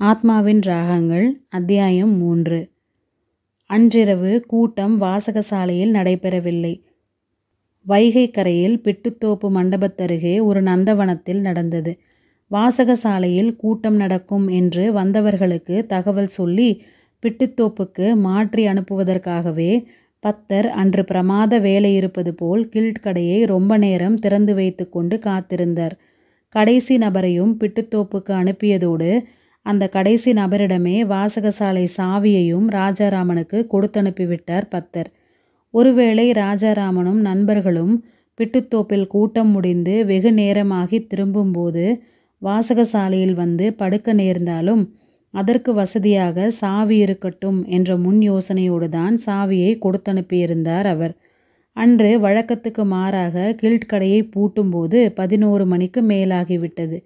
ஆத்மாவின் ராகங்கள் அத்தியாயம் மூன்று அன்றிரவு கூட்டம் வாசகசாலையில் நடைபெறவில்லை. வைகைக்கரையில் பிட்டுத்தோப்பு மண்டபத்தருகே ஒரு நந்தவனத்தில் நடந்தது. வாசகசாலையில் கூட்டம் நடக்கும் என்று வந்தவர்களுக்கு தகவல் சொல்லி பிட்டுத்தோப்புக்கு மாற்றி அனுப்புவதற்காகவே பத்தர் அன்று பிரமாத வேலை இருப்பது போல் கில்ட் கடையை ரொம்ப நேரம் திறந்து வைத்து கொண்டு காத்திருந்தார். கடைசி நபரையும் பிட்டுத்தோப்புக்கு அனுப்பியதோடு அந்த கடைசி நபரிடமே வாசகசாலை சாவியையும் ராஜாராமனுக்கு கொடுத்தனுப்பிவிட்டார் பத்தர். ஒருவேளை ராஜாராமனும் நண்பர்களும் பிட்டுத்தோப்பில் கூட்டம் முடிந்து வெகு நேரமாகி திரும்பும்போது வாசகசாலையில் வந்து படுக்க நேர்ந்தாலும் அதற்கு வசதியாக சாவி இருக்கட்டும் என்ற முன் யோசனையோடுதான் சாவியை கொடுத்தனுப்பியிருந்தார் அவர். அன்று வழக்கத்துக்கு மாறாக கில்ட் கடையை பூட்டும்போது பதினோரு மணிக்கு மேலாகிவிட்டது.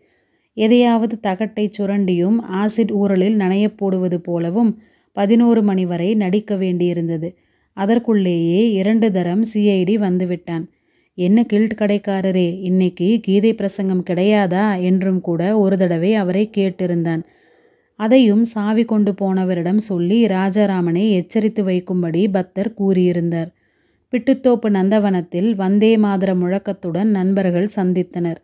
எதையாவது தகட்டைச் சுரண்டியும் ஆசிட் ஊறலில் நனையப் போடுவது போலவும் பதினோரு மணி வரை நடிக்க வேண்டியிருந்தது. அதற்குள்ளேயே இரண்டு தரம் சிஐடி வந்துவிட்டான். என்ன கில்ட் கடைக்காரரே இன்னைக்கு கீதை பிரசங்கம் கிடையாதா என்றும் கூட ஒரு தடவை அவரை கேட்டிருந்தான். அதையும் சாவி கொண்டு போனவரிடம் சொல்லி ராஜாராமனை எச்சரித்து வைக்கும்படி பக்தர் கூறியிருந்தார். பிட்டுத்தோப்பு நந்தவனத்தில் வந்தே மாதர முழக்கத்துடன் நண்பர்கள் சந்தித்தனர்.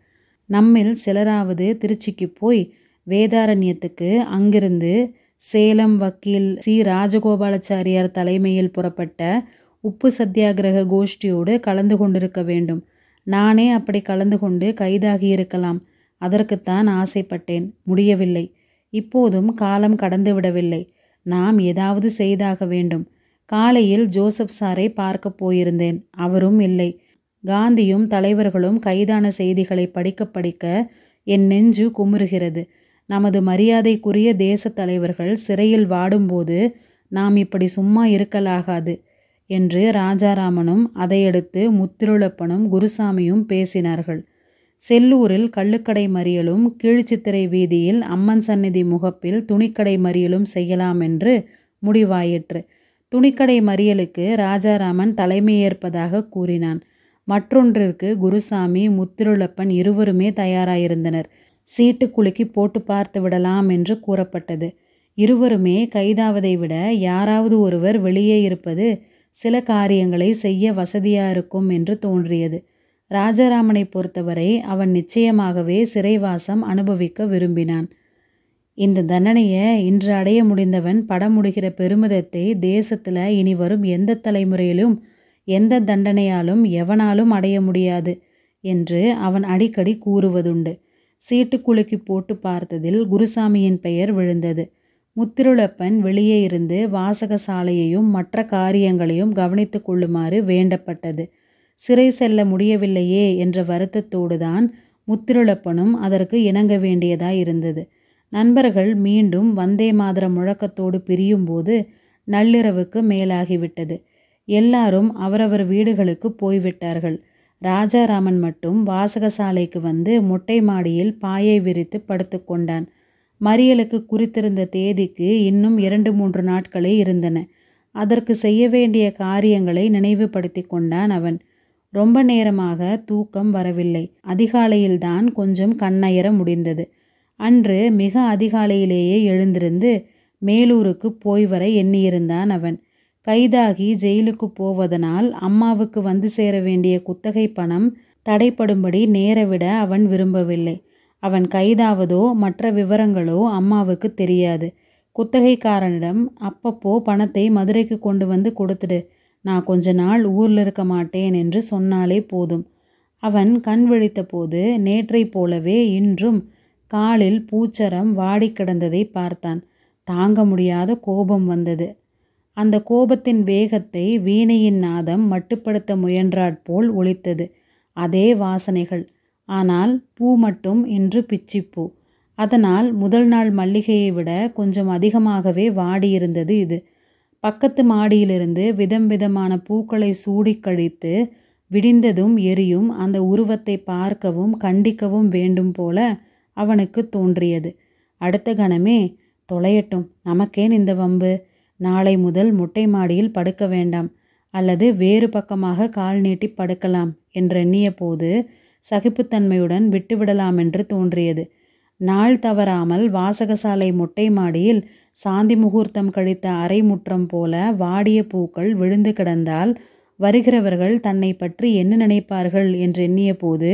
நம்மில் சிலராவது திருச்சிக்கு போய் வேதாரண்யத்துக்கு அங்கிருந்து சேலம் வக்கீல் சி. ராஜகோபாலாச்சாரியார் தலைமையில் புறப்பட்ட உப்பு சத்தியாகிரக கோஷ்டியோடு கலந்து கொண்டிருக்க வேண்டும். நானே அப்படி கலந்து கொண்டு கைதாகியிருக்கலாம். அதற்குத்தான் ஆசைப்பட்டேன். முடியவில்லை. இப்போதும் காலம் கடந்து விடவில்லை நாம் ஏதாவது செய்தாக வேண்டும். காலையில் ஜோசப் சாரை பார்க்கப் போயிருந்தேன். அவரும் இல்லை. காந்தியும் தலைவர்களும் கைதான செய்திகளை படிக்க படிக்க என் நெஞ்சு குமுறுகிறது. நமது மரியாதைக்குரிய தேசத் தலைவர்கள் சிறையில் வாடும்போது நாம் இப்படி சும்மா இருக்கலாகாது. என்று ராஜாராமனும் அதையடுத்து முத்திருளப்பனும் குருசாமியும் பேசினார்கள். செல்லூரில் கள்ளுக்கடை மறியலும் கீழ்ச்சித்திரை வீதியில் அம்மன் சந்நிதி முகப்பில் துணிக்கடை மறியலும் செய்யலாம் என்று முடிவாயிற்று. துணிக்கடை மறியலுக்கு ராஜாராமன் தலைமையேற்பதாகக் கூறினான். மற்றொன்றிற்கு குருசாமி முத்திருளப்பன் இருவருமே தயாராயிருந்தனர். குலுக்கி போட்டு பார்த்து விடலாம் என்று கூறப்பட்டது. இருவருமே கைதாவதை விட யாராவது ஒருவர் வெளியே இருப்பது சில காரியங்களை செய்ய வசதியாக இருக்கும் என்று தோன்றியது. ராஜாராமனைப் பொறுத்தவரை அவன் நிச்சயமாகவே சிறைவாசம் அனுபவிக்க விரும்பினான். இந்த தண்டனையை இன்று அடைய முடிந்தவன் படமுடிகிற பெருமிதத்தை தேசத்தில் இனி வரும் எந்த தலைமுறையிலும் எந்த தண்டனையாலும் எவனாலும் அடைய முடியாது என்று அவன் அடிக்கடி கூறுவதுண்டு. சீட்டு குலுக்கி போட்டுப் பார்த்ததில் குருசாமியின் பெயர் விழுந்தது. முத்திருளப்பன் வெளியே இருந்து வாசக சாலையையும் மற்ற காரியங்களையும் கவனித்து கொள்ளுமாறு வேண்டப்பட்டது. சிறை செல்ல முடியவில்லையே என்ற வருத்தத்தோடு தான் முத்திருளப்பனும் அதற்கு இணங்க வேண்டியதாயிருந்தது. நண்பர்கள் மீண்டும் வந்தே மாதர முழக்கத்தோடு பிரியும்போது நள்ளிரவுக்கு மேலாகிவிட்டது. எல்லாரும் அவரவர் வீடுகளுக்கு போய்விட்டார்கள். ராஜாராமன் மட்டும் வாசகசாலைக்கு வந்து மொட்டை மாடியில் பாயை விரித்துப் படுத்துக்கொண்டான் கொண்டான். குறித்திருந்த தேதிக்கு இன்னும் இரண்டு மூன்று நாட்களே இருந்தன. அதற்கு செய்ய வேண்டிய காரியங்களை நினைவுபடுத்தி கொண்டான் அவன். ரொம்ப நேரமாக தூக்கம் வரவில்லை. அதிகாலையில்தான் கொஞ்சம் கண்ணயர முடிந்தது. அன்று மிக அதிகாலையிலேயே எழுந்திருந்து மேலூருக்கு போய் வர எண்ணியிருந்தான் அவன். கைதாகி ஜெயிலுக்குப் போவதனால் அம்மாவுக்கு வந்து சேர வேண்டிய குத்தகை பணம் தடைப்படும்படி நேரவிட அவன் விரும்பவில்லை. அவன் கைதாவதோ மற்ற விவரங்களோ அம்மாவுக்கு தெரியாது. குத்தகைக்காரனிடம் அப்பப்போ பணத்தை மதுரைக்கு கொண்டு வந்து கொடுத்துடு. நான் கொஞ்ச நாள் ஊரில் இருக்க மாட்டேன் என்று சொன்னாலே போதும். அவன் கண் விழித்தபோது நேற்றைப் போலவே இன்றும் காலில் பூச்சரம் வாடி கிடந்ததை பார்த்தான். தாங்க முடியாத கோபம் வந்தது. அந்த கோபத்தின் வேகத்தை வீணையின் நாதம் மட்டுப்படுத்த முயன்றாற்போல் ஒலித்தது. அதே வாசனைகள். ஆனால் பூ மட்டும் இன்று பிச்சிப்பூ. அதனால் முதல் நாள் மல்லிகையை விட கொஞ்சம் அதிகமாகவே வாடியிருந்தது இது. பக்கத்து மாடியிலிருந்து விதம் விதமான பூக்களை சூடி கழித்து விடிந்ததும் எரியும் அந்த உருவத்தைப் பார்க்கவும் கண்டிக்கவும் வேண்டும் போல அவனுக்கு தோன்றியது. அடுத்த கணமே தொலையட்டும் நமக்கேன் இந்த வம்பு? நாளை முதல் மொட்டை மாடியில் படுக்க வேண்டாம். அல்லது வேறு பக்கமாக கால் நீட்டிப் படுக்கலாம் என்றெண்ணியபோது சகிப்புத்தன்மையுடன் விட்டுவிடலாமென்று தோன்றியது. நாள் தவறாமல் வாசகசாலை மொட்டை மாடியில் சாந்தி முகூர்த்தம் கழித்த அரை முற்றம் போல வாடிய பூக்கள் விழுந்து கிடந்தால் வருகிறவர்கள் தன்னை பற்றி என்ன நினைப்பார்கள் என்று எண்ணிய போது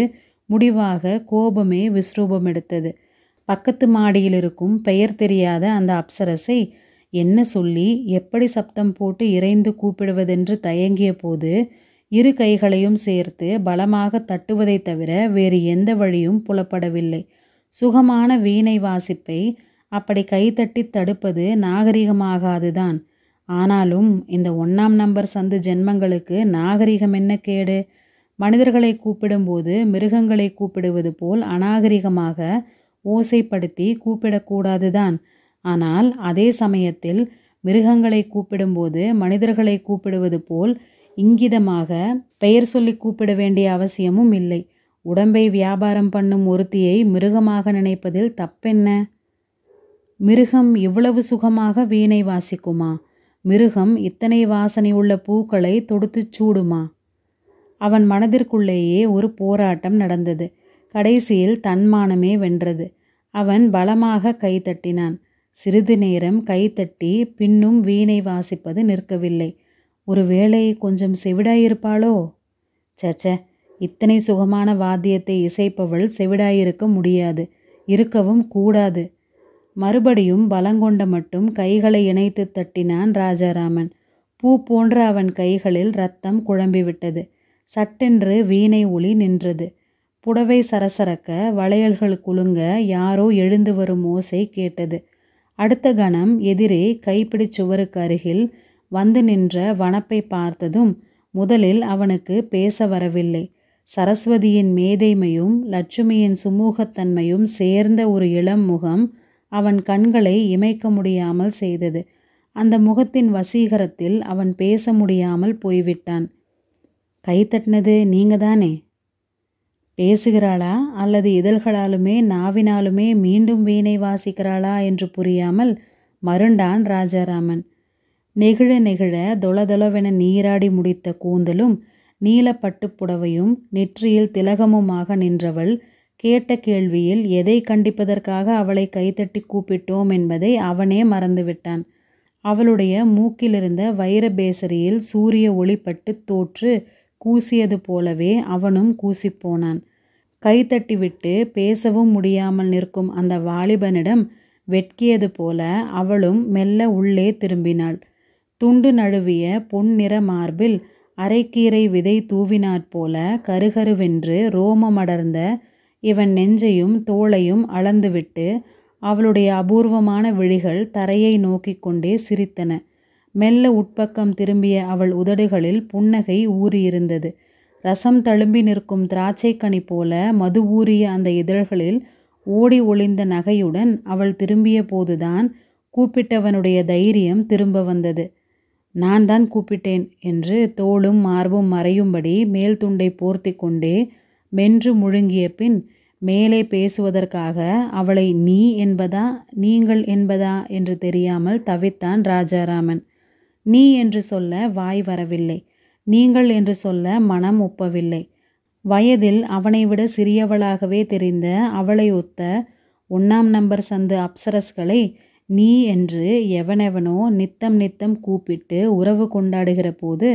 முடிவாக கோபமே விஸ்ரூபம் எடுத்தது பக்கத்து மாடியில் இருக்கும் பெயர் தெரியாத அந்த அப்சரஸை என்ன சொல்லி எப்படி சப்தம் போட்டு இறைந்து கூப்பிடுவதென்று தயங்கிய போது இரு கைகளையும் சேர்த்து பலமாக தட்டுவதைத் தவிர வேறு எந்த வழியும் புலப்படவில்லை. சுகமான வீணை வாசிப்பை அப்படி கைத்தட்டி தடுப்பது நாகரிகமாகாதுதான். ஆனாலும் இந்த ஒன்றாம் நம்பர் சந்து ஜென்மங்களுக்கு நாகரிகம் என்ன கேடு? மனிதர்களை கூப்பிடும்போது மிருகங்களை கூப்பிடுவது போல் அநாகரிகமாக ஓசைப்படுத்தி கூப்பிடக்கூடாதுதான். ஆனால் அதே சமயத்தில் மிருகங்களை கூப்பிடும்போது மனிதர்களை கூப்பிடுவது போல் இங்கிதமாக பெயர் சொல்லி கூப்பிட வேண்டிய அவசியமும் இல்லை. உடம்பை வியாபாரம் பண்ணும் ஒருத்தியை மிருகமாக நினைப்பதில் தப்பென்ன? மிருகம் இவ்வளவு சுகமாக வீணை வாசிக்குமா? மிருகம் இத்தனை வாசனை உள்ள பூக்களை தொடுத்துச் சூடுமா? அவன் மனதிற்குள்ளேயே ஒரு போராட்டம் நடந்தது. கடைசியில் தன்மானமே வென்றது. அவன் பலமாக கைதட்டினான் சிறிது நேரம் கைத்தட்டி பின்னும் வீணை வாசிப்பது நிற்கவில்லை. ஒருவேளை கொஞ்சம் செவிடாயிருப்பாளோ? சச்ச இத்தனை சுகமான வாத்தியத்தை இசைப்பவள் செவிடாயிருக்க முடியாது இருக்கவும் கூடாது. மறுபடியும் பலங்கொண்ட மட்டும் கைகளை இணைத்து தட்டினான் ராஜாராமன். பூ போன்ற அவன் கைகளில் ரத்தம் குழம்பிவிட்டது. சட்டென்று வீணை ஒளி நின்றது. புடவை சரசரக்க வளையல்கள் குலுங்க யாரோ எழுந்து வரும் ஓசை கேட்டது. அடுத்த கணம் எதிரே கைப்பிடி சுவருக்கு அருகில் வந்து நின்ற வனப்பை பார்த்ததும் முதலில் அவனுக்கு பேச வரவில்லை. சரஸ்வதியின் மேதைமையும் லட்சுமியின் சுமூகத்தன்மையும் சேர்ந்த ஒரு இளம் முகம் அவன் கண்களை இமைக்க முடியாமல் செய்தது. அந்த முகத்தின் வசீகரத்தில் அவன் பேச முடியாமல் போய்விட்டான். கை தட்டினது நீங்க தானே பேசுகிறாளா அல்லது இதழ்களாலுமே நாவினாலுமே மீண்டும் வீணை வாசிக்கிறாளா என்று புரியாமல் மருண்டான் ராஜாராமன். நெகிழ நெகிழ தொளதொளவென நீராடி முடித்த கூந்தலும் நீலப்பட்டு புடவையும் நெற்றியில் திலகமுமாக நின்றவள் கேட்ட கேள்வியில் எதை கண்டிப்பதற்காக அவளை கைத்தட்டி கூப்பிட்டோம் என்பதை அவனே மறந்துவிட்டான். அவளுடைய மூக்கிலிருந்த வைர பேசரியில் சூரிய ஒளிப்பட்டு தோற்று கூசியது போலவே அவனும் கூசிப்போனான். கைதட்டிவிட்டு பேசவும் முடியாமல் நிற்கும் அந்த வாலிபனிடம் வெட்கியது போல அவளும் மெல்ல உள்ளே திரும்பினாள். துண்டு நழுவிய பொன்னிற மார்பில் அரைக்கீரை விதை தூவினாற்போல கருகருவென்று ரோமமடர்ந்த இவன் நெஞ்சையும் தோளையும் அளந்துவிட்டு அவளுடைய அபூர்வமான விழிகள் தரையை நோக்கிக் கொண்டே சிரித்தன. மெல்ல உட்பக்கம் திரும்பிய அவள் உதடுகளில் புன்னகை ஊறியிருந்தது. ரசம் தழும்பி நிற்கும் திராட்சைக்கனி போல மது ஊறிய அந்த இதழ்களில் ஓடி ஒளிந்த நகையுடன் அவள் திரும்பிய போதுதான் கூப்பிட்டவனுடைய தைரியம் திரும்ப வந்தது. நான் தான் கூப்பிட்டேன் என்று தோளும் மார்பும் மறையும்படி மேல் துண்டை போர்த்தி கொண்டே மென்று முழுங்கிய பின் மேலே பேசுவதற்காக அவளை நீ என்பதா? நீங்கள் என்பதா? என்று தெரியாமல் தவித்தான் ராஜாராமன். நீ என்று சொல்ல வாய் வரவில்லை. நீங்கள் என்று சொல்ல மனம் ஒப்பவில்லை. வயதில் அவனை விட சிறியவளாகவே தெரிந்த அவளை ஒத்த ஒன்னாம் நம்பர் சந்து அப்சரஸ்களை நீ என்று எவனெவனோ நித்தம் நித்தம் கூப்பிட்டு உறவு கொண்டாடுகிற போது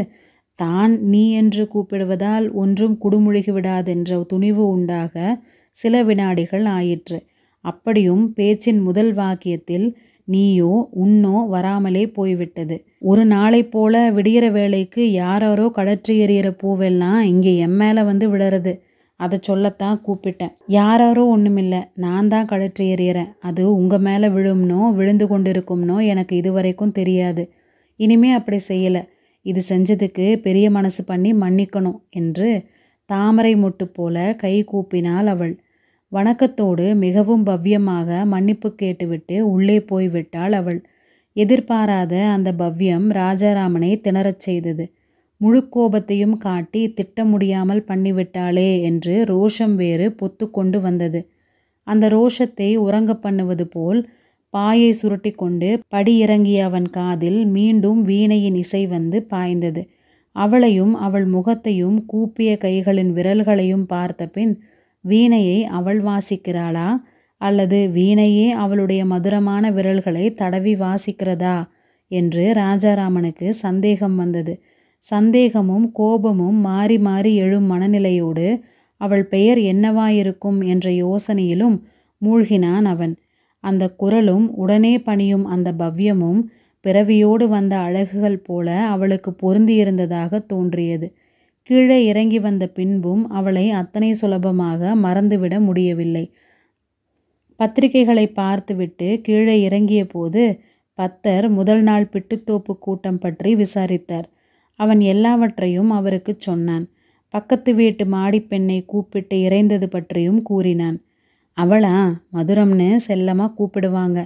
தான் நீ என்று கூப்பிடுவதால் ஒன்றும் குடுமுழுகி விடாதென்ற துணிவு உண்டாக சில வினாடிகள் ஆயிற்று. அப்படியும் பேச்சின் முதல் வாக்கியத்தில் நீயோ உன்னோ வராமலே போய்விட்டது. ஒரு நாளை போல விடிகிற வேலைக்கு யாராரோ கடற்றி எறிகிற பூவெல்லாம் இங்கே என் மேலே வந்து விடுறது அதை சொல்லத்தான் கூப்பிட்டேன். யாராரோ ஒன்றுமில்லை நான் தான் கடற்றி எறிகிறேன். அது உங்கள் மேலே விழும்னோ விழுந்து கொண்டிருக்கும்னோ எனக்கு இதுவரைக்கும் தெரியாது. இனிமே அப்படி செய்யலை. இது செஞ்சதுக்கு பெரிய மனசு பண்ணி மன்னிக்கணும் என்று தாமரை மொட்டு போல கை கூப்பினாள் அவள். வணக்கத்தோடு மிகவும் பவ்யமாக மன்னிப்பு கேட்டுவிட்டு உள்ளே போய்விட்டாள் அவள். எதிர்பாராத அந்த பவ்யம் ராஜாராமனை திணறச் செய்தது. முழு கோபத்தையும் காட்டி திட்ட முடியாமல் பண்ணிவிட்டாளே என்று ரோஷம் வேறு பொத்து கொண்டு வந்தது. அந்த ரோஷத்தை உறங்க பண்ணுவது போல் பாயை சுருட்டி கொண்டு படியிறங்கிய அவன் காதில் மீண்டும் வீணையின் இசை வந்து பாய்ந்தது. அவளையும் அவள் முகத்தையும் கூப்பிய கைகளின் விரல்களையும் பார்த்த பின் வீணையை அவள் வாசிக்கிறாளா? அல்லது வீணையே அவளுடைய மதுரமான விரல்களை தடவி வாசிக்கிறதா? என்று ராஜாராமனுக்கு சந்தேகம் வந்தது. சந்தேகமும் கோபமும் மாறி மாறி எழும் மனநிலையோடு அவள் பெயர் என்னவாயிருக்கும் என்ற யோசனையிலும் மூழ்கினான் அவன். அந்த குரலும் உடனே பணியும் அந்த பவ்யமும் பிறவியோடு வந்த அழகுகள் போல அவளுக்கு பொருந்தியிருந்ததாக தோன்றியது. கீழே இறங்கி வந்த பின்பும் அவளை அத்தனை சுலபமாக மறந்துவிட முடியவில்லை. பத்திரிகைகளை பார்த்துவிட்டு கீழே இறங்கிய போது பத்தர் முதல் நாள் பிட்டுத்தோப்பு கூட்டம் பற்றி விசாரித்தார். அவன் எல்லாவற்றையும் அவருக்கு சொன்னான். பக்கத்து வீட்டு மாடிப்பெண்ணை கூப்பிட்டு இறைந்தது பற்றியும் கூறினான். அவளா? மதுரம்னு செல்லமாக கூப்பிடுவாங்க.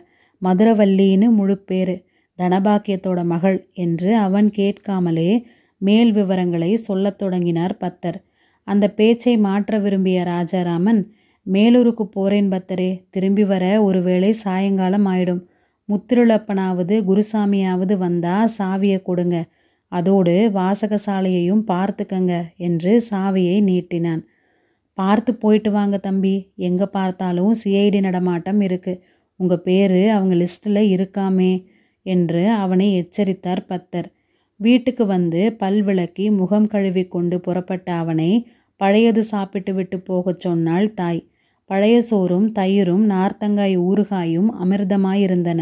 மதுரவல்லின்னு முழு பேர் தனபாக்கியத்தோட மகள் என்று அவன் கேட்காமலே மேல் விவரங்களை சொல்லத் தொடங்கினார் பத்தர். அந்த பேச்சை மாற்ற விரும்பிய ராஜாராமன் மேலூருக்கு போறேன் பத்தரே திரும்பி வர ஒருவேளை சாயங்காலம் ஆயிடும். முத்திருளப்பனாவது குருசாமியாவது வந்தா சாவியை கொடுங்க. அதோடு வாசகசாலையையும் பார்த்துக்கங்க என்று சாவியை நீட்டினான். பார்த்து போயிட்டு வாங்க தம்பி. எங்கே பார்த்தாலும் சிஐடி நடமாட்டம் இருக்குது உங்கள் பேர் அவங்க லிஸ்ட்டில் இருக்காமே என்று அவனை எச்சரித்தார் பத்தர். வீட்டுக்கு வந்து பல் விளக்கி முகம் கழுவி கொண்டு புறப்பட்ட அவனை பழையது சாப்பிட்டு விட்டு போகச் சொன்னாள் தாய். பழைய சோறும் தயிரும் நார்த்தங்காய் ஊறுகாயும் அமிர்தமாயிருந்தன.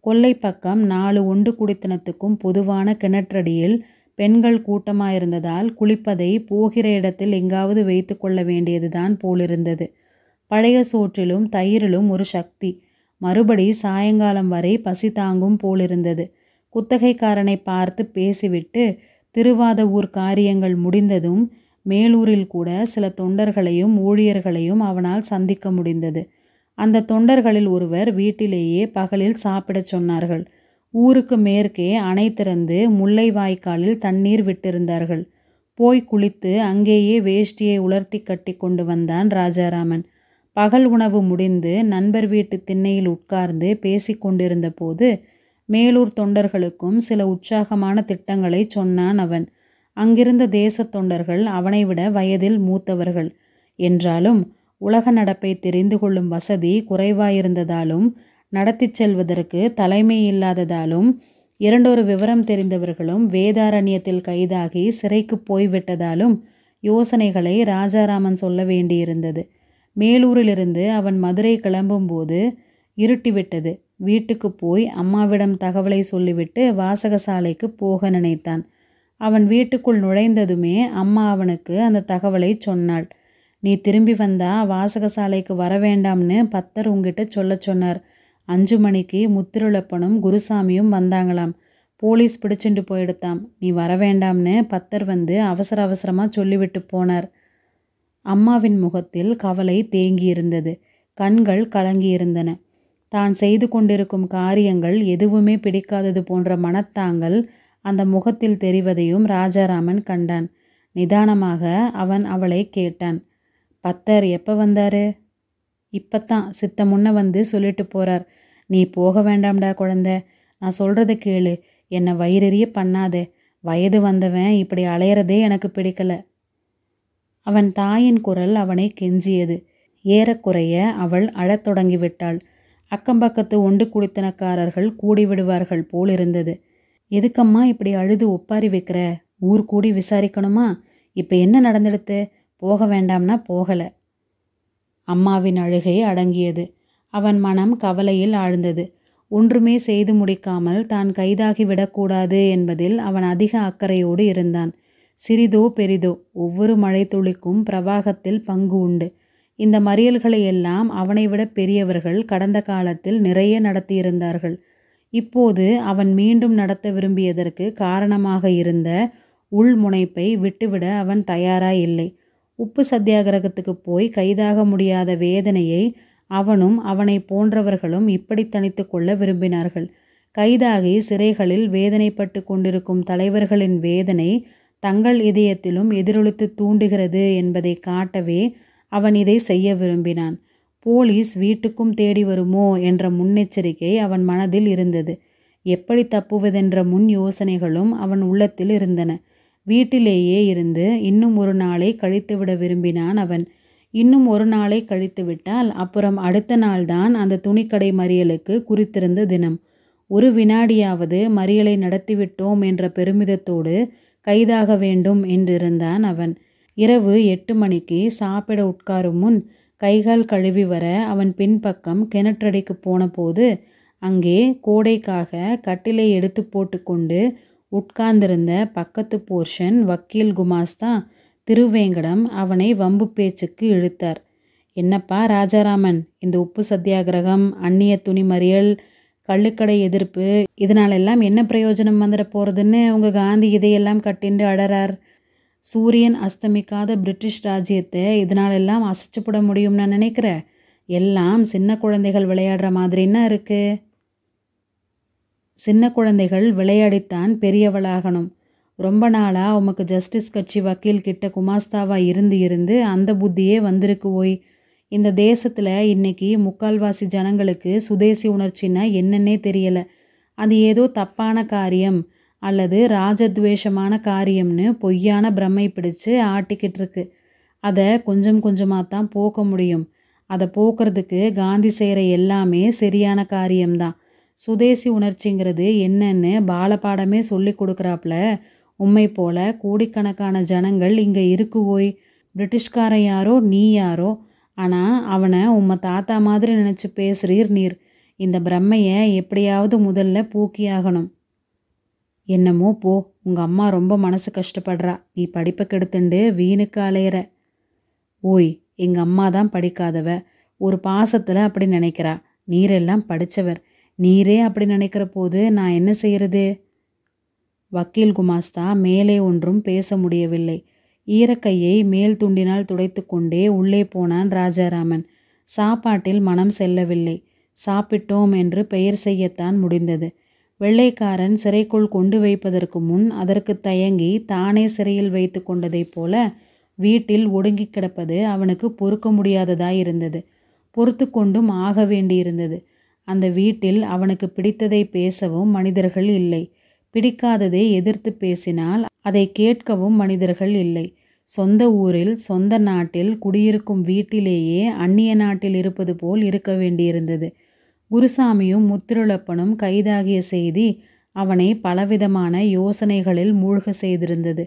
கொல்லை பக்கம் நாலு ஒண்டு குடித்தனத்துக்கும் பொதுவான கிணற்றடியில் பெண்கள் கூட்டமாயிருந்ததால் குளிப்பதை போகிற இடத்தில் எங்காவது வைத்து கொள்ள வேண்டியதுதான் போலிருந்தது. பழைய சோற்றிலும் தயிரிலும் ஒரு சக்தி. மறுபடி சாயங்காலம் வரை பசி தாங்கும் போலிருந்தது. குத்தகைக்காரனை பார்த்து பேசிவிட்டு திருவாத ஊர் காரியங்கள் முடிந்ததும் மேலூரில் கூட சில தொண்டர்களையும் ஊழியர்களையும் அவனால் சந்திக்க முடிந்தது. அந்த தொண்டர்களில் ஒருவர் வீட்டிலேயே பகலில் சாப்பிடச் சொன்னார்கள். ஊருக்கு மேற்கே அணை திறந்து முல்லை வாய்க்காலில் தண்ணீர் விட்டிருந்தார்கள். போய் குளித்து அங்கேயே வேஷ்டியை உலர்த்தி கட்டி கொண்டு வந்தான் ராஜாராமன். பகல் உணவு முடிந்து நண்பர் வீட்டு திண்ணையில் உட்கார்ந்து பேசி கொண்டிருந்த போது மேலூர் தொண்டர்களுக்கும் சில உற்சாகமான திட்டங்களை சொன்னான் அவன். அங்கிருந்த தேச தொண்டர்கள் அவனை விட வயதில் மூத்தவர்கள். என்றாலும் உலக நடப்பை தெரிந்து கொள்ளும் வசதி குறைவாயிருந்ததாலும் நடத்தி செல்வதற்கு தலைமை இல்லாததாலும் இரண்டொரு விவரம் தெரிந்தவர்களும் வேதாரண்யத்தில் கைதாகி சிறைக்கு போய்விட்டதாலும் யோசனைகளை ராஜாராமன் சொல்ல வேண்டியிருந்தது. மேலூரிலிருந்து அவன் மதுரை கிளம்பும்போது இருட்டிவிட்டது. வீட்டுக்கு போய் அம்மாவிடம் தகவலை சொல்லிவிட்டு வாசகசாலைக்கு போக நினைத்தான். அவன் வீட்டுக்குள் நுழைந்ததுமே அம்மா அவனுக்கு அந்த தகவலை சொன்னாள். நீ திரும்பி வந்தா வாசகசாலைக்கு வர வேண்டாம்னு பத்தர் உங்ககிட்ட சொல்ல சொன்னார். அஞ்சு மணிக்கு முத்திருளப்பனும் குருசாமியும் வந்தாங்களாம். போலீஸ் பிடிச்சிட்டு போயிடுத்தாம். நீ வர வேண்டாம்னு பத்தர் வந்து அவசர அவசரமாக சொல்லிவிட்டு போனார். அம்மாவின் முகத்தில் கவலை தேங்கியிருந்தது. கண்கள் கலங்கியிருந்தன. தான் செய்து கொண்டிருக்கும் காரியங்கள் எதுவுமே பிடிக்காதது போன்ற மனத்தாங்கள் அந்த முகத்தில் தெரிவதையும் ராஜாராமன் கண்டான். நிதானமாக அவன் அவளை கேட்டான். பத்தர் எப்போ வந்தாரு? இப்பத்தான் சித்த முன்ன வந்து சொல்லிட்டு போறார். நீ போக வேண்டாம்டா குழந்த. நான் சொல்கிறத கேளு. என்னை வயிறெறிய பண்ணாதே. வயது வந்தவன் இப்படி அலையிறதே எனக்கு பிடிக்கல. அவன் தாயின் குரல் அவனை கெஞ்சியது. ஏறக்குறைய அவள் அழத் தொடங்கிவிட்டாள் அக்கம்பக்கத்து ஒண்டு குடித்தனக்காரர்கள் கூடிவிடுவார்கள் போல் இருந்தது எதுக்கம்மா இப்படி அழுது ஒப்பாரி வைக்கிற? ஊர் கூடி விசாரிக்கணுமா? இப்போ என்ன நடந்துடுத்து? போக வேண்டாம்னா போகலை. அம்மாவின் அழுகை அடங்கியது. அவன் மனம் கவலையில் ஆழ்ந்தது. ஒன்றுமே செய்து முடிக்காமல் தான் கைதாகி விடக்கூடாது என்பதில் அவன் அதிக அக்கறையோடு இருந்தான். சிறிதோ பெரிதோ ஒவ்வொரு மழை துளிக்கும் பிரவாகத்தில் பங்கு உண்டு. இந்த மறியல்களை எல்லாம் அவனை விட பெரியவர்கள் கடந்த காலத்தில் நிறைய நடத்தியிருந்தார்கள். இப்போது அவன் மீண்டும் நடத்த விரும்பியதற்கு காரணமாக இருந்த உள்முனைப்பை விட்டுவிட அவன் தயாராயில்லை உப்பு சத்தியாகிரகத்துக்கு போய் கைதாக முடியாத வேதனையை அவனும் அவனை போன்றவர்களும் இப்படி தனித்து கொள்ள விரும்பினார்கள். கைதாகி சிறைகளில் வேதனைப்பட்டு கொண்டிருக்கும் தலைவர்களின் வேதனை தங்கள் இதயத்திலும் எதிரொலித்து தூண்டுகிறது என்பதை காட்டவே அவன் இதை செய்ய விரும்பினான் போலீஸ் வீட்டுக்கும் தேடி வருமோ என்ற முன்னெச்சரிக்கை அவன் மனதில் இருந்தது எப்படி தப்புவதென்ற முன் யோசனைகளும் அவன் உள்ளத்தில் இருந்தன வீட்டிலேயே இருந்து இன்னும் ஒரு நாளை கழித்துவிட விரும்பினான் அவன் இன்னும் ஒரு நாளை கழித்து விட்டால் அப்புறம் அடுத்த நாள்தான் அந்த துணிக்கடை மறியலுக்கு குறித்திருந்த தினம். ஒரு வினாடியாவது மறியலை நடத்திவிட்டோம் என்ற பெருமிதத்தோடு கைதாக வேண்டும் என்றிருந்தான் அவன். இரவு எட்டு மணிக்கு சாப்பிட உட்காரும் முன் கைகால் கழுவி வர அவன் பின்பக்கம் கிணற்றடைக்கு போனபோது அங்கே கோடைக்காக கட்டிலை எடுத்து போட்டுக்கொண்டு உட்கார்ந்திருந்த பக்கத்து போர்ஷன் வக்கீல் குமாஸ்தா திருவேங்கடம் அவனை வம்பு பேச்சுக்கு இழுத்தார். என்னப்பா ராஜாராமன் இந்த உப்பு சத்தியாகிரகம் அந்நிய துணி மறியல் கள்ளுக்கடை எதிர்ப்பு இதனாலெல்லாம் என்ன பிரயோஜனம் வந்துட போகிறதுன்னு உங்கள் காந்தி இதையெல்லாம் கட்டிண்டு அடறார் சூரியன் அஸ்தமிக்காத பிரிட்டிஷ் ராஜ்யத்தை இதனாலெல்லாம் அசைச்சுப்பட முடியும்னு நினைக்கிற? எல்லாம் சின்ன குழந்தைகள் விளையாடுற மாதிரின்னா இருக்கு. சின்ன குழந்தைகள் விளையாடித்தான் பெரியவளாகணும். ரொம்ப நாளாக உமக்கு ஜஸ்டிஸ் கட்சி வக்கீல் கிட்ட குமாஸ்தாவாக இருந்து இருந்து அந்த புத்தியே வந்திருக்கு ஓய். இந்த தேசத்தில் இன்னைக்கு முக்கால்வாசி ஜனங்களுக்கு சுதேசி உணர்ச்சின்னா என்னன்னே தெரியலை அது ஏதோ தப்பான காரியம் அல்லது ராஜத்வேஷமான காரியம்னு பொய்யான பிரம்மை பிடிச்சு ஆட்டிக்கிட்டிருக்கு. அதை கொஞ்சம் கொஞ்சமாக தான் போக்க முடியும். அதை போக்குறதுக்கு காந்தி செய்கிற எல்லாமே சரியான காரியம்தான். சுதேசி உணர்ச்சிங்கிறது என்னன்னு பாலபாடமே சொல்லிக் கொடுக்குறாப்புல உண்மை போல கோடிக்கணக்கான ஜனங்கள் இங்கே இருக்கு ஓய். பிரிட்டிஷ்காரன் யாரோ நீ யாரோ ஆனால் அவனை உம்மை தாத்தா மாதிரி நினச்சி பேசுறீர் நீர். இந்த பிரம்மையை எப்படியாவது முதல்ல பூக்கியாகணும் என்னமோ போ உங்கள் அம்மா ரொம்ப மனசு கஷ்டப்படுறா நீ படிப்பை கெடுத்துண்டு வீணுக்கு அலையிற ஓய் எங்கள் அம்மா தான் படிக்காதவ. ஒரு பாசத்தில் அப்படி நினைக்கிறா. நீரெல்லாம் படிச்சவர். நீரே அப்படி நினைக்கிற போது நான் என்ன செய்கிறது வக்கீல் குமாஸ்தா மேலே ஒன்றும் பேச முடியவில்லை. ஈரக்கையை மேல் துண்டினால் துடைத்து கொண்டே உள்ளே போனான் ராஜாராமன். சாப்பாட்டில் மனம் செல்லவில்லை. சாப்பிட்டோம் என்று பெயர் செய்யத்தான் முடிந்தது. வெள்ளைக்காரன் சிறைக்குள் கொண்டு வைப்பதற்கு முன் அதற்கு தயங்கி தானே சிறையில் வைத்து கொண்டதைப் போல வீட்டில் ஒடுங்கிக் கிடப்பது அவனுக்கு பொறுக்க முடியாததாயிருந்தது. பொறுத்து கொண்டும் ஆக வேண்டியிருந்தது. அந்த வீட்டில் அவனுக்கு பிடித்ததை பேசவும் மனிதர்கள் இல்லை. பிடிக்காததை எதிர்த்துப் பேசினால் அதை கேட்கவும் மனிதர்கள் இல்லை. சொந்த ஊரில் சொந்த நாட்டில் குடியிருக்கும் வீட்டிலேயே அந்நிய நாட்டில் இருப்பது போல் இருக்க வேண்டியிருந்தது. குருசாமியும் முத்திருளப்பனும் கைதாகிய செய்தி அவனை பலவிதமான யோசனைகளில் மூழ்க செய்திருந்தது.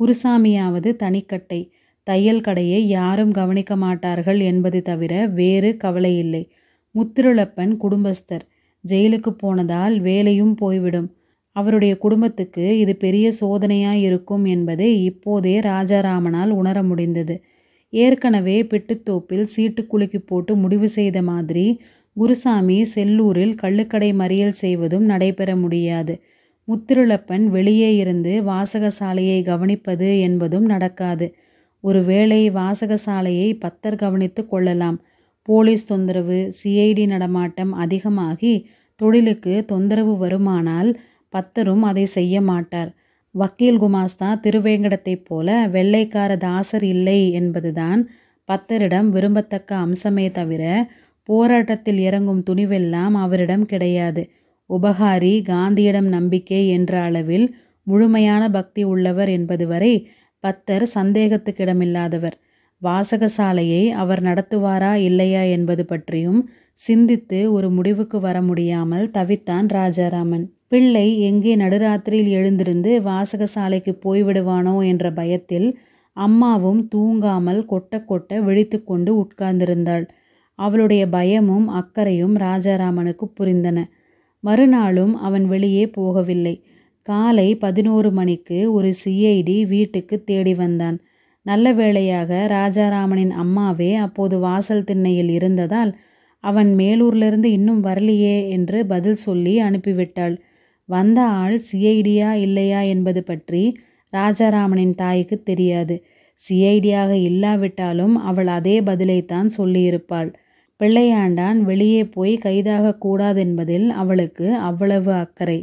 குருசாமியாவது தனிக்கட்டை. தையல் கடையை யாரும் கவனிக்க மாட்டார்கள் என்பது தவிர வேறு கவலையில்லை. முத்திருளப்பன் குடும்பஸ்தர். ஜெயிலுக்கு போனதால் வேலையும் போய்விடும். அவருடைய குடும்பத்துக்கு இது பெரிய சோதனையாக இருக்கும் என்பதை இப்போதே ராஜாராமனால் உணர முடிந்தது. ஏற்கனவே பிட்டுத்தோப்பில் சீட்டு குலுக்கி போட்டு முடிவு செய்த மாதிரி குருசாமி செல்லூரில் கள்ளுக்கடை மறியல் செய்வதும் நடைபெற முடியாது. முத்திருளப்பன் வெளியே இருந்து வாசகசாலையை கவனிப்பது என்பதும் நடக்காது. ஒருவேளை வாசகசாலையை பத்தர் கவனித்துக் கொள்ளலாம். போலீஸ் தொந்தரவு சிஐடி நடமாட்டம் அதிகமாகி தொழிலுக்கு தொந்தரவு வருமானால் பத்தரும் அதை செய்ய மாட்டார். வக்கீல் குமாஸ்தா திருவேங்கடத்தைப் போல வெள்ளைக்கார தாசர் இல்லை என்பதுதான் பத்தரிடம் விரும்பத்தக்க அம்சமே தவிர போராட்டத்தில் இறங்கும் துணிவெல்லாம் அவரிடம் கிடையாது. உபகாரி காந்தியிடம் நம்பிக்கை என்ற அளவில் முழுமையான பக்தி உள்ளவர் என்பது வரை பத்தர் சந்தேகத்துக்கிடமில்லாதவர். வாசகசாலையை அவர் நடத்துவாரா இல்லையா என்பது பற்றியும் சிந்தித்து ஒரு முடிவுக்கு வர முடியாமல் தவித்தான் ராஜாராமன். பிள்ளை எங்கே நடுராத்திரியில் எழுந்திருந்து வாசகசாலைக்கு போய்விடுவானோ என்ற பயத்தில் அம்மாவும் தூங்காமல் கொட்ட கொட்ட விழித்து கொண்டு உட்கார்ந்திருந்தாள். அவளுடைய பயமும் அக்கறையும் ராஜாராமனுக்கு புரிந்தன. மறுநாளும் அவன் வெளியே போகவில்லை. காலை பதினோரு மணிக்கு ஒரு சிஐடி வீட்டுக்கு வீட்டுக்குத் தேடி வந்தான். நல்ல வேளையாக ராஜாராமனின் அம்மாவே அப்போது வாசல் திண்ணையில் இருந்ததால் அவன் மேலூர்லேருந்து இன்னும் வரலையே என்று பதில் சொல்லி அனுப்பிவிட்டாள். வந்த ஆள் சிஐடியா இல்லையா என்பது பற்றி ராஜாராமனின் தாய்க்கு தெரியாது. சிஐடியாக இல்லாவிட்டாலும் அவள் அதே பதிலைத்தான் சொல்லியிருப்பாள். பிள்ளையாண்டான் வெளியே போய் கைதாகக்கூடாதென்பதில் அவளுக்கு அவ்வளவு அக்கறை.